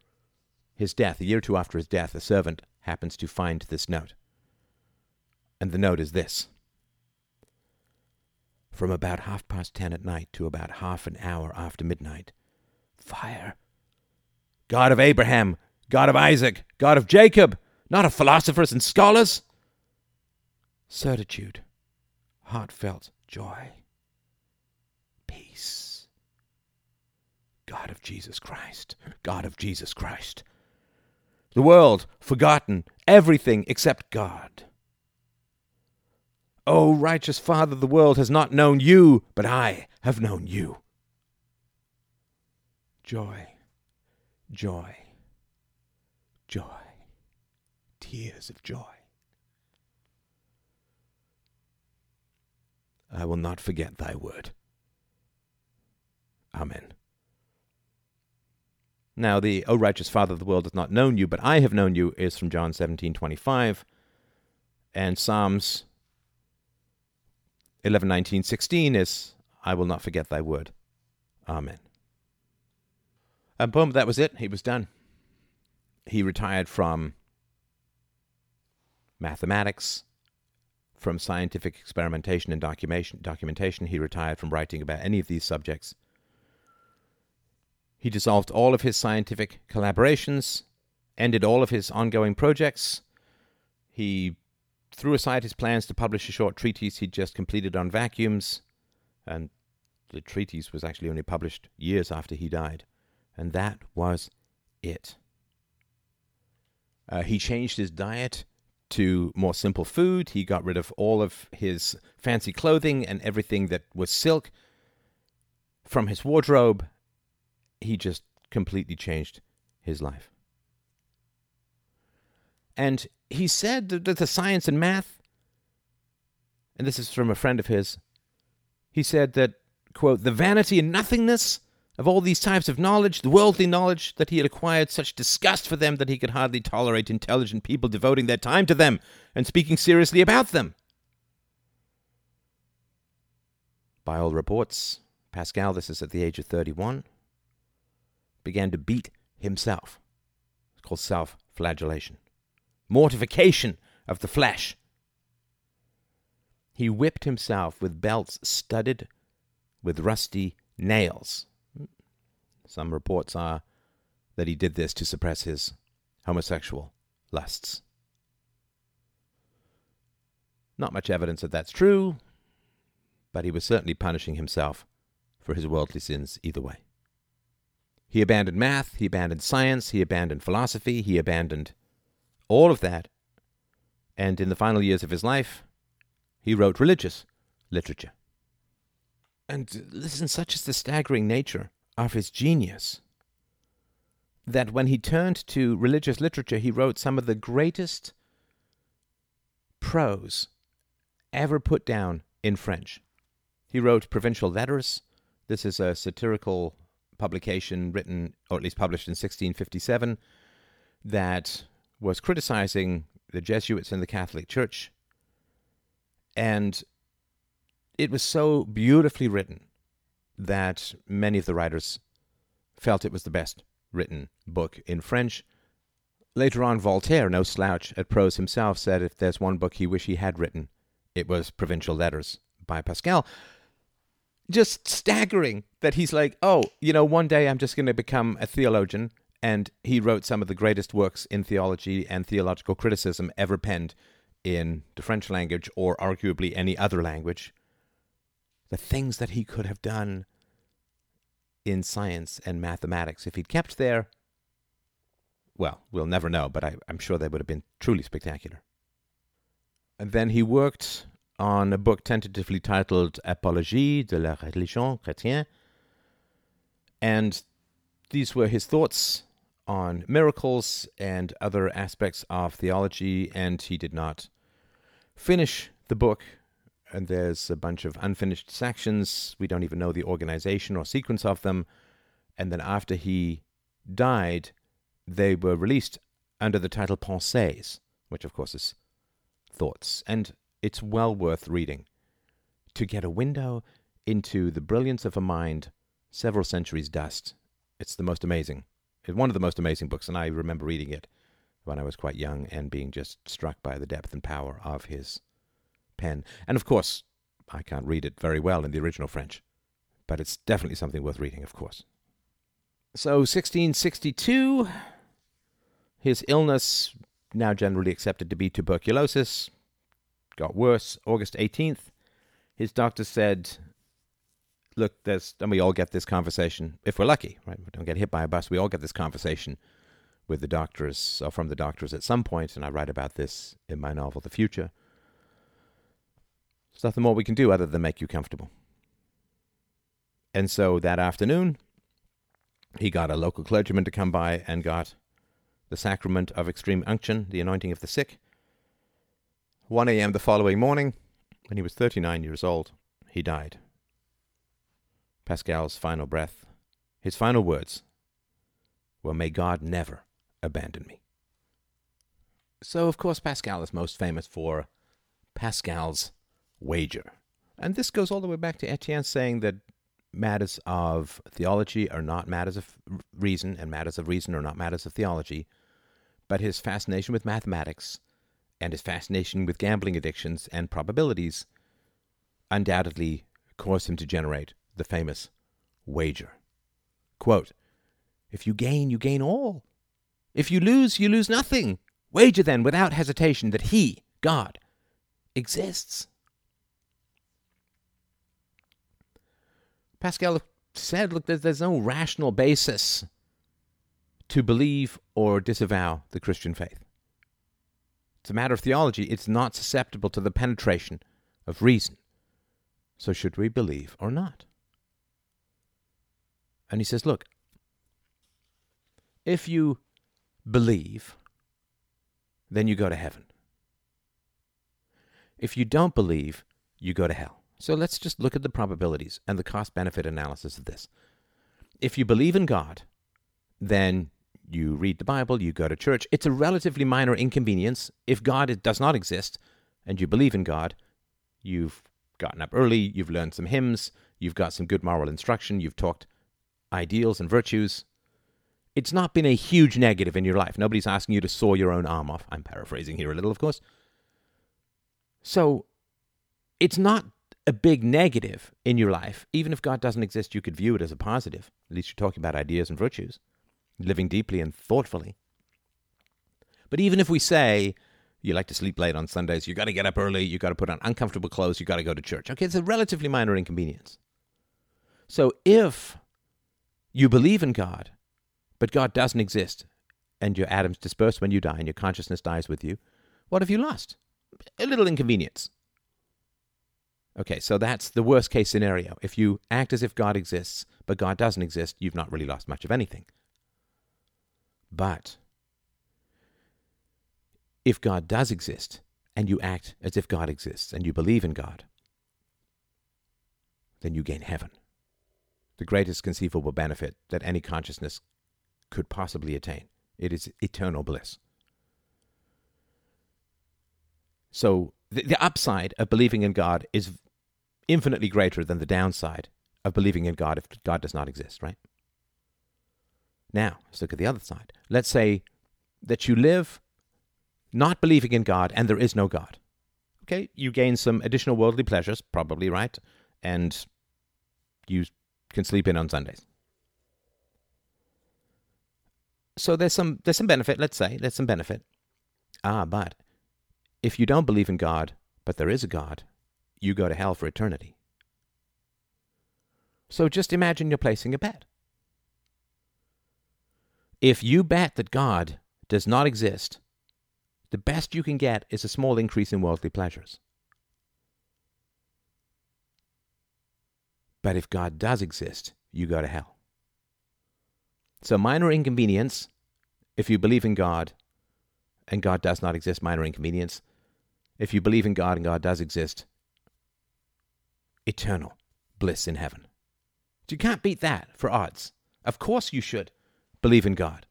his death, a year or two after his death, a servant happens to find this note. And the note is this From about half past ten at night to about half an hour after midnight, fire. God of Abraham, God of Isaac, God of Jacob, not of philosophers and scholars. Certitude, heartfelt joy, peace. God of Jesus Christ, God of Jesus Christ. The world forgotten, everything except God. O oh, righteous Father, the world has not known you, but I have known you. Joy, joy, joy, tears of joy. I will not forget thy word. Amen. Now, the O righteous Father of the world has not known you, but I have known you is from John seventeen twenty five, and Psalms 11, 19, 16 is, I will not forget thy word. Amen. And boom, that was it. He was done. He retired from mathematics, from scientific experimentation and documentation. documentation. He retired from writing about any of these subjects. He dissolved all of his scientific collaborations, ended all of his ongoing projects. He threw aside his plans to publish a short treatise he'd just completed on vacuums, and the treatise was actually only published years after he died. And that was it. Uh, he changed his diet to more simple food. He got rid of all of his fancy clothing and everything that was silk from his wardrobe. He just completely changed his life. And he said that the science and math, and this is from a friend of his, he said that, quote, the vanity and nothingness of all these types of knowledge, the worldly knowledge that he had acquired, such disgust for them that he could hardly tolerate intelligent people devoting their time to them and speaking seriously about them. By all reports, Pascal, this is at the age of 31, began to beat himself. It's called self flagellation mortification of the flesh. He whipped himself with belts studded with rusty nails. Some reports are that he did this to suppress his homosexual lusts. Not much evidence that that's true, but he was certainly punishing himself for his worldly sins either way. He abandoned math, he abandoned science, he abandoned philosophy, he abandoned all of that. And in the final years of his life, he wrote religious literature. And listen, such is the staggering nature of his genius that when he turned to religious literature, he wrote some of the greatest prose ever put down in French. He wrote Provincial Letters. This is a satirical publication written, or at least published in 1657, that was criticizing the Jesuits in the Catholic Church. And it was so beautifully written that many of the writers felt it was the best written book in French. Later on, Voltaire, no slouch at prose himself, said if there's one book he wished he had written, it was Provincial Letters by Pascal. Just staggering that he's like, oh, you know, one day I'm just going to become a theologian. And he wrote some of the greatest works in theology and theological criticism ever penned in the French language or arguably any other language. The things that he could have done in science and mathematics. If he'd kept there, well, we'll never know, but I, am sure they would have been truly spectacular. And then he worked on a book tentatively titled Apologie de la religion chrétienne. And these were his thoughts on miracles and other aspects of theology, and he did not finish the book and there's a bunch of unfinished sections. We don't even know the organization or sequence of them. And then after he died, they were released under the title Pensées, which of course is thoughts. And it's well worth reading to get a window into the brilliance of a mind several centuries dust. It's the most amazing, one of the most amazing books, and I remember reading it when I was quite young and being just struck by the depth and power of his pen. And of course, I can't read it very well in the original French, but it's definitely something worth reading, of course. So, 1662, his illness, now generally accepted to be tuberculosis, got worse. August 18th, his doctor said, Look, there's, and we all get this conversation, if we're lucky, right? We don't get hit by a bus, we all get this conversation with the doctors, or from the doctors at some point, and I write about this in my novel, The Future. There's nothing more we can do other than make you comfortable. And so that afternoon, he got a local clergyman to come by and got the sacrament of extreme unction, the anointing of the sick. 1 a.m. the following morning, when he was 39 years old, he died. Pascal's final breath, his final words were, May God never abandon me. So, of course, Pascal is most famous for Pascal's wager. And this goes all the way back to Etienne saying that matters of theology are not matters of reason, and matters of reason are not matters of theology. But his fascination with mathematics and his fascination with gambling addictions and probabilities undoubtedly caused him to generate the famous wager. Quote, if you gain, you gain all. If you lose, you lose nothing. Wager then without hesitation that He, God, exists. Pascal said, look, there's, no rational basis to believe or disavow the Christian faith. It's a matter of theology. It's not susceptible to the penetration of reason. So, should we believe or not? And he says, look, if you believe, then you go to heaven. If you don't believe, you go to hell. So let's just look at the probabilities and the cost benefit analysis of this. If you believe in God, then you read the Bible, you go to church. It's a relatively minor inconvenience. If God does not exist and you believe in God, you've gotten up early, you've learned some hymns, you've got some good moral instruction, you've talked ideals and virtues. It's not been a huge negative in your life. Nobody's asking you to saw your own arm off. I'm paraphrasing here a little, of course. So it's not a big negative in your life, even if God doesn't exist, you could view it as a positive. At least you're talking about ideas and virtues, living deeply and thoughtfully. But even if we say, You like to sleep late on Sundays. You got to get up early. You got to put on uncomfortable clothes. You got to go to church. Okay, it's a relatively minor inconvenience. So if you believe in God, but God doesn't exist, and your atoms disperse when you die and your consciousness dies with you, what have you lost? A little inconvenience. Okay, so that's the worst case scenario. If you act as if God exists, but God doesn't exist, you've not really lost much of anything. But if God does exist, and you act as if God exists, and you believe in God, then you gain heaven. The greatest conceivable benefit that any consciousness could possibly attain. It is eternal bliss. So the, the upside of believing in God is infinitely greater than the downside of believing in God if God does not exist, right? Now, let's look at the other side. Let's say that you live not believing in God and there is no God. Okay, you gain some additional worldly pleasures, probably, right? And you can sleep in on Sundays. So there's some there's some benefit, let's say, there's some benefit. Ah, but if you don't believe in God, but there is a God, you go to hell for eternity. So just imagine you're placing a bet. If you bet that God does not exist, the best you can get is a small increase in worldly pleasures. But if God does exist, you go to hell. So, minor inconvenience, if you believe in God and God does not exist, minor inconvenience. If you believe in God and God does exist, eternal bliss in heaven. You can't beat that for odds. Of course you should believe in God.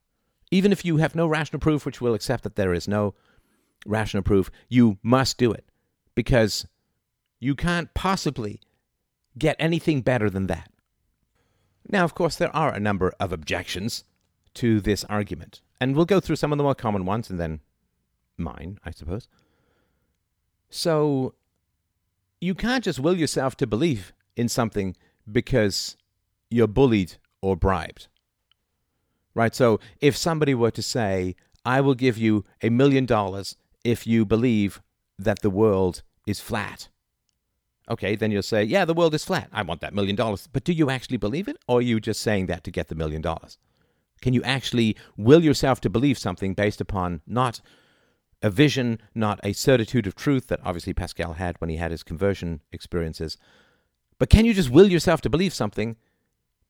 Even if you have no rational proof, which we'll accept that there is no rational proof, you must do it because you can't possibly get anything better than that. Now, of course, there are a number of objections to this argument, and we'll go through some of the more common ones and then mine, I suppose. So, you can't just will yourself to believe in something because you're bullied or bribed. Right? So, if somebody were to say, I will give you a million dollars if you believe that the world is flat. Okay, then you'll say, yeah, the world is flat. I want that million dollars. But do you actually believe it? Or are you just saying that to get the million dollars? Can you actually will yourself to believe something based upon not a vision, not a certitude of truth that obviously Pascal had when he had his conversion experiences, but can you just will yourself to believe something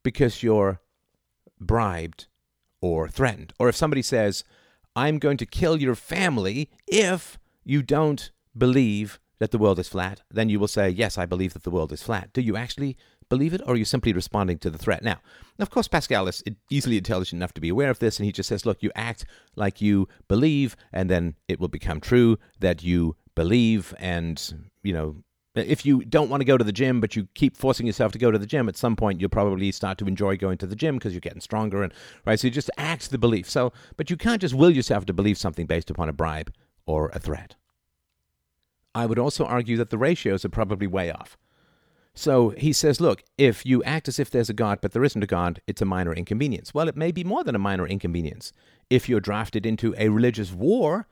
because you're bribed or threatened? Or if somebody says, I'm going to kill your family if you don't believe that the world is flat, then you will say, Yes, I believe that the world is flat. Do you actually believe it, or are you simply responding to the threat? Now, of course, Pascal is easily intelligent enough to be aware of this, and he just says, Look, you act like you believe, and then it will become true that you believe, and, you know, if you don't want to go to the gym, but you keep forcing yourself to go to the gym, at some point you'll probably start to enjoy going to the gym because you're getting stronger, and right. So you just act the belief. So, but you can't just will yourself to believe something based upon a bribe or a threat. I would also argue that the ratios are probably way off. So he says, look, if you act as if there's a God, but there isn't a God, it's a minor inconvenience. Well, it may be more than a minor inconvenience. If you're drafted into a religious war,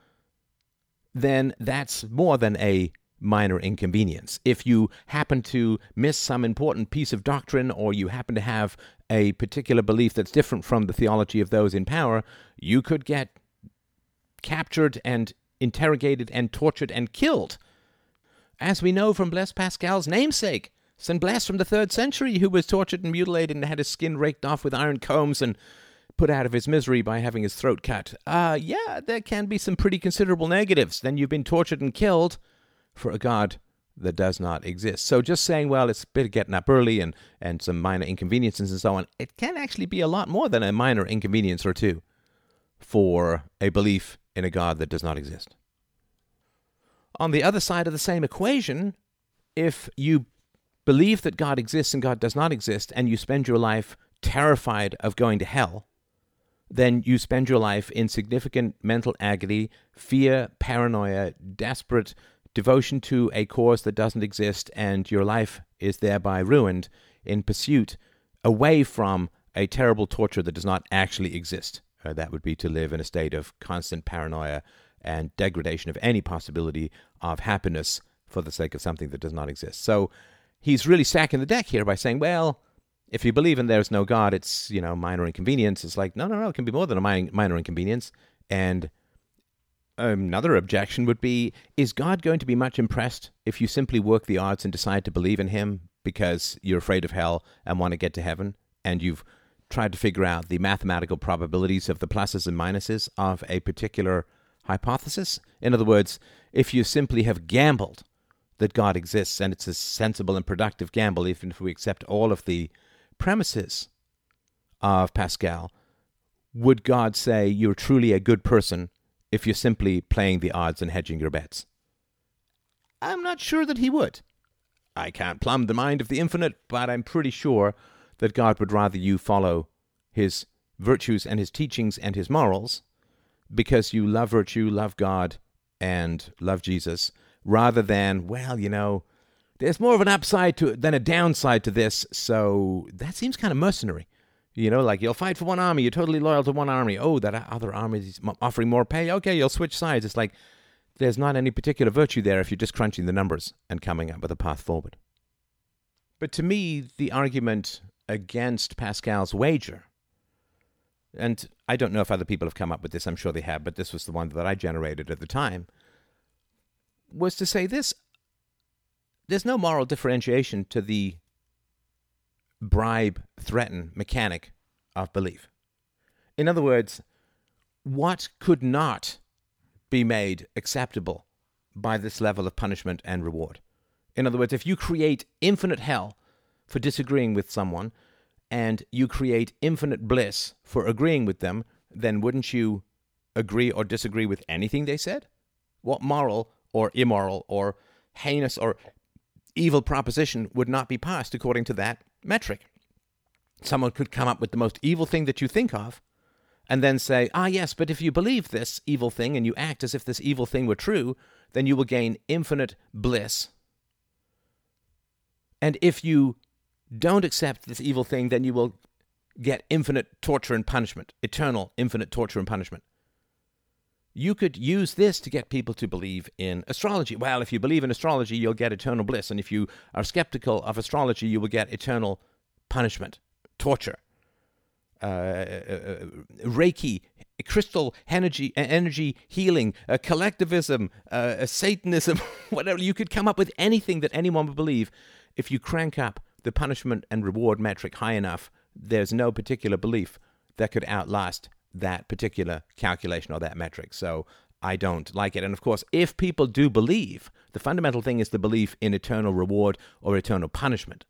then that's more than a minor inconvenience. If you happen to miss some important piece of doctrine or you happen to have a particular belief that's different from the theology of those in power, you could get captured and interrogated and tortured and killed. As we know from Blaise Pascal's namesake, St. Blaise from the third century, who was tortured and mutilated and had his skin raked off with iron combs and put out of his misery by having his throat cut. Uh, yeah, there can be some pretty considerable negatives. Then you've been tortured and killed for a God that does not exist. So just saying, well, it's a bit of getting up early and, and some minor inconveniences and so on, it can actually be a lot more than a minor inconvenience or two for a belief in a God that does not exist. On the other side of the same equation, if you believe that God exists and God does not exist, and you spend your life terrified of going to hell, then you spend your life in significant mental agony, fear, paranoia, desperate devotion to a cause that doesn't exist, and your life is thereby ruined in pursuit away from a terrible torture that does not actually exist. Uh, that would be to live in a state of constant paranoia and degradation of any possibility of happiness for the sake of something that does not exist. So he's really stacking the deck here by saying, well, if you believe in there's no God, it's, you know, minor inconvenience. It's like, no, no, no, it can be more than a minor inconvenience. And another objection would be is God going to be much impressed if you simply work the odds and decide to believe in him because you're afraid of hell and want to get to heaven and you've tried to figure out the mathematical probabilities of the pluses and minuses of a particular hypothesis? In other words, if you simply have gambled that God exists and it's a sensible and productive gamble, even if we accept all of the premises of Pascal, would God say you're truly a good person if you're simply playing the odds and hedging your bets? I'm not sure that he would. I can't plumb the mind of the infinite, but I'm pretty sure that God would rather you follow his virtues and his teachings and his morals because you love virtue, love God, and love Jesus, rather than, well, you know, there's more of an upside to than a downside to this. So that seems kind of mercenary. You know, like you'll fight for one army, you're totally loyal to one army. Oh, that other army is offering more pay. Okay, you'll switch sides. It's like there's not any particular virtue there if you're just crunching the numbers and coming up with a path forward. But to me, the argument against Pascal's wager and I don't know if other people have come up with this, I'm sure they have, but this was the one that I generated at the time, was to say this there's no moral differentiation to the bribe, threaten mechanic of belief. In other words, what could not be made acceptable by this level of punishment and reward? In other words, if you create infinite hell for disagreeing with someone, and you create infinite bliss for agreeing with them, then wouldn't you agree or disagree with anything they said? What moral or immoral or heinous or evil proposition would not be passed according to that metric? Someone could come up with the most evil thing that you think of and then say, ah, yes, but if you believe this evil thing and you act as if this evil thing were true, then you will gain infinite bliss. And if you don't accept this evil thing, then you will get infinite torture and punishment, eternal, infinite torture and punishment. You could use this to get people to believe in astrology. Well, if you believe in astrology, you'll get eternal bliss. And if you are skeptical of astrology, you will get eternal punishment, torture. Uh, uh, uh, Reiki, crystal energy, energy healing, uh, collectivism, uh, Satanism, whatever. You could come up with anything that anyone would believe if you crank up the punishment and reward metric high enough, there's no particular belief that could outlast that particular calculation or that metric. So I don't like it. And of course, if people do believe, the fundamental thing is the belief in eternal reward or eternal punishment.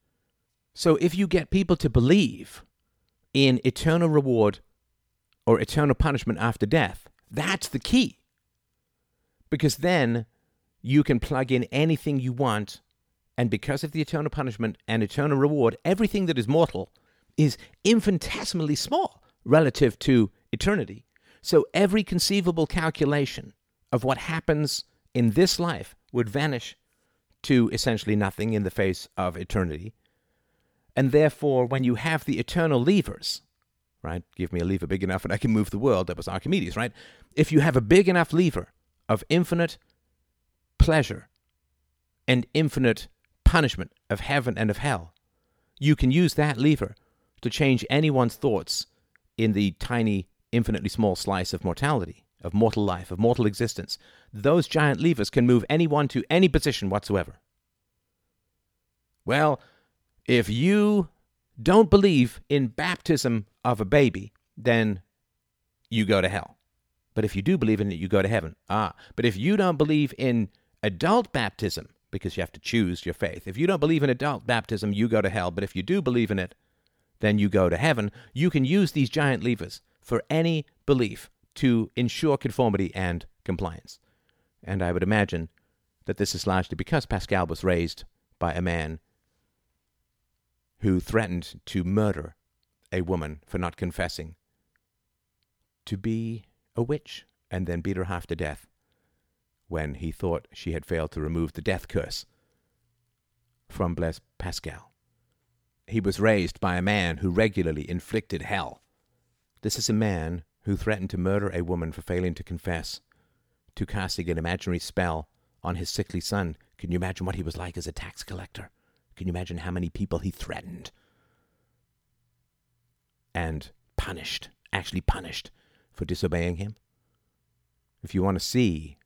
So if you get people to believe in eternal reward or eternal punishment after death, that's the key. Because then you can plug in anything you want and because of the eternal punishment and eternal reward, everything that is mortal is infinitesimally small relative to eternity. So every conceivable calculation of what happens in this life would vanish to essentially nothing in the face of eternity. And therefore, when you have the eternal levers, right? Give me a lever big enough and I can move the world. That was Archimedes, right? If you have a big enough lever of infinite pleasure and infinite punishment of heaven and of hell. You can use that lever to change anyone's thoughts in the tiny, infinitely small slice of mortality, of mortal life, of mortal existence. Those giant levers can move anyone to any position whatsoever. Well, if you don't believe in baptism of a baby, then you go to hell. But if you do believe in it, you go to heaven. Ah, but if you don't believe in adult baptism, because you have to choose your faith. If you don't believe in adult baptism, you go to hell. But if you do believe in it, then you go to heaven. You can use these giant levers for any belief to ensure conformity and compliance. And I would imagine that this is largely because Pascal was raised by a man who threatened to murder a woman for not confessing to be a witch and then beat her half to death when he thought she had failed to remove the death curse from Blaise Pascal. He was raised by a man who regularly inflicted hell. This is a man who threatened to murder a woman for failing to confess to casting an imaginary spell on his sickly son. Can you imagine what he was like as a tax collector? Can you imagine how many people he threatened and punished, actually punished for disobeying him? If you want to see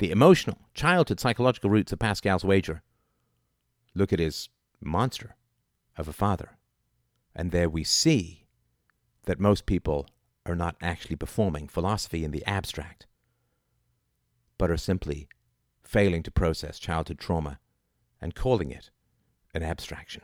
the emotional, childhood, psychological roots of Pascal's wager, look at his monster of a father. And there we see that most people are not actually performing philosophy in the abstract, but are simply failing to process childhood trauma and calling it an abstraction.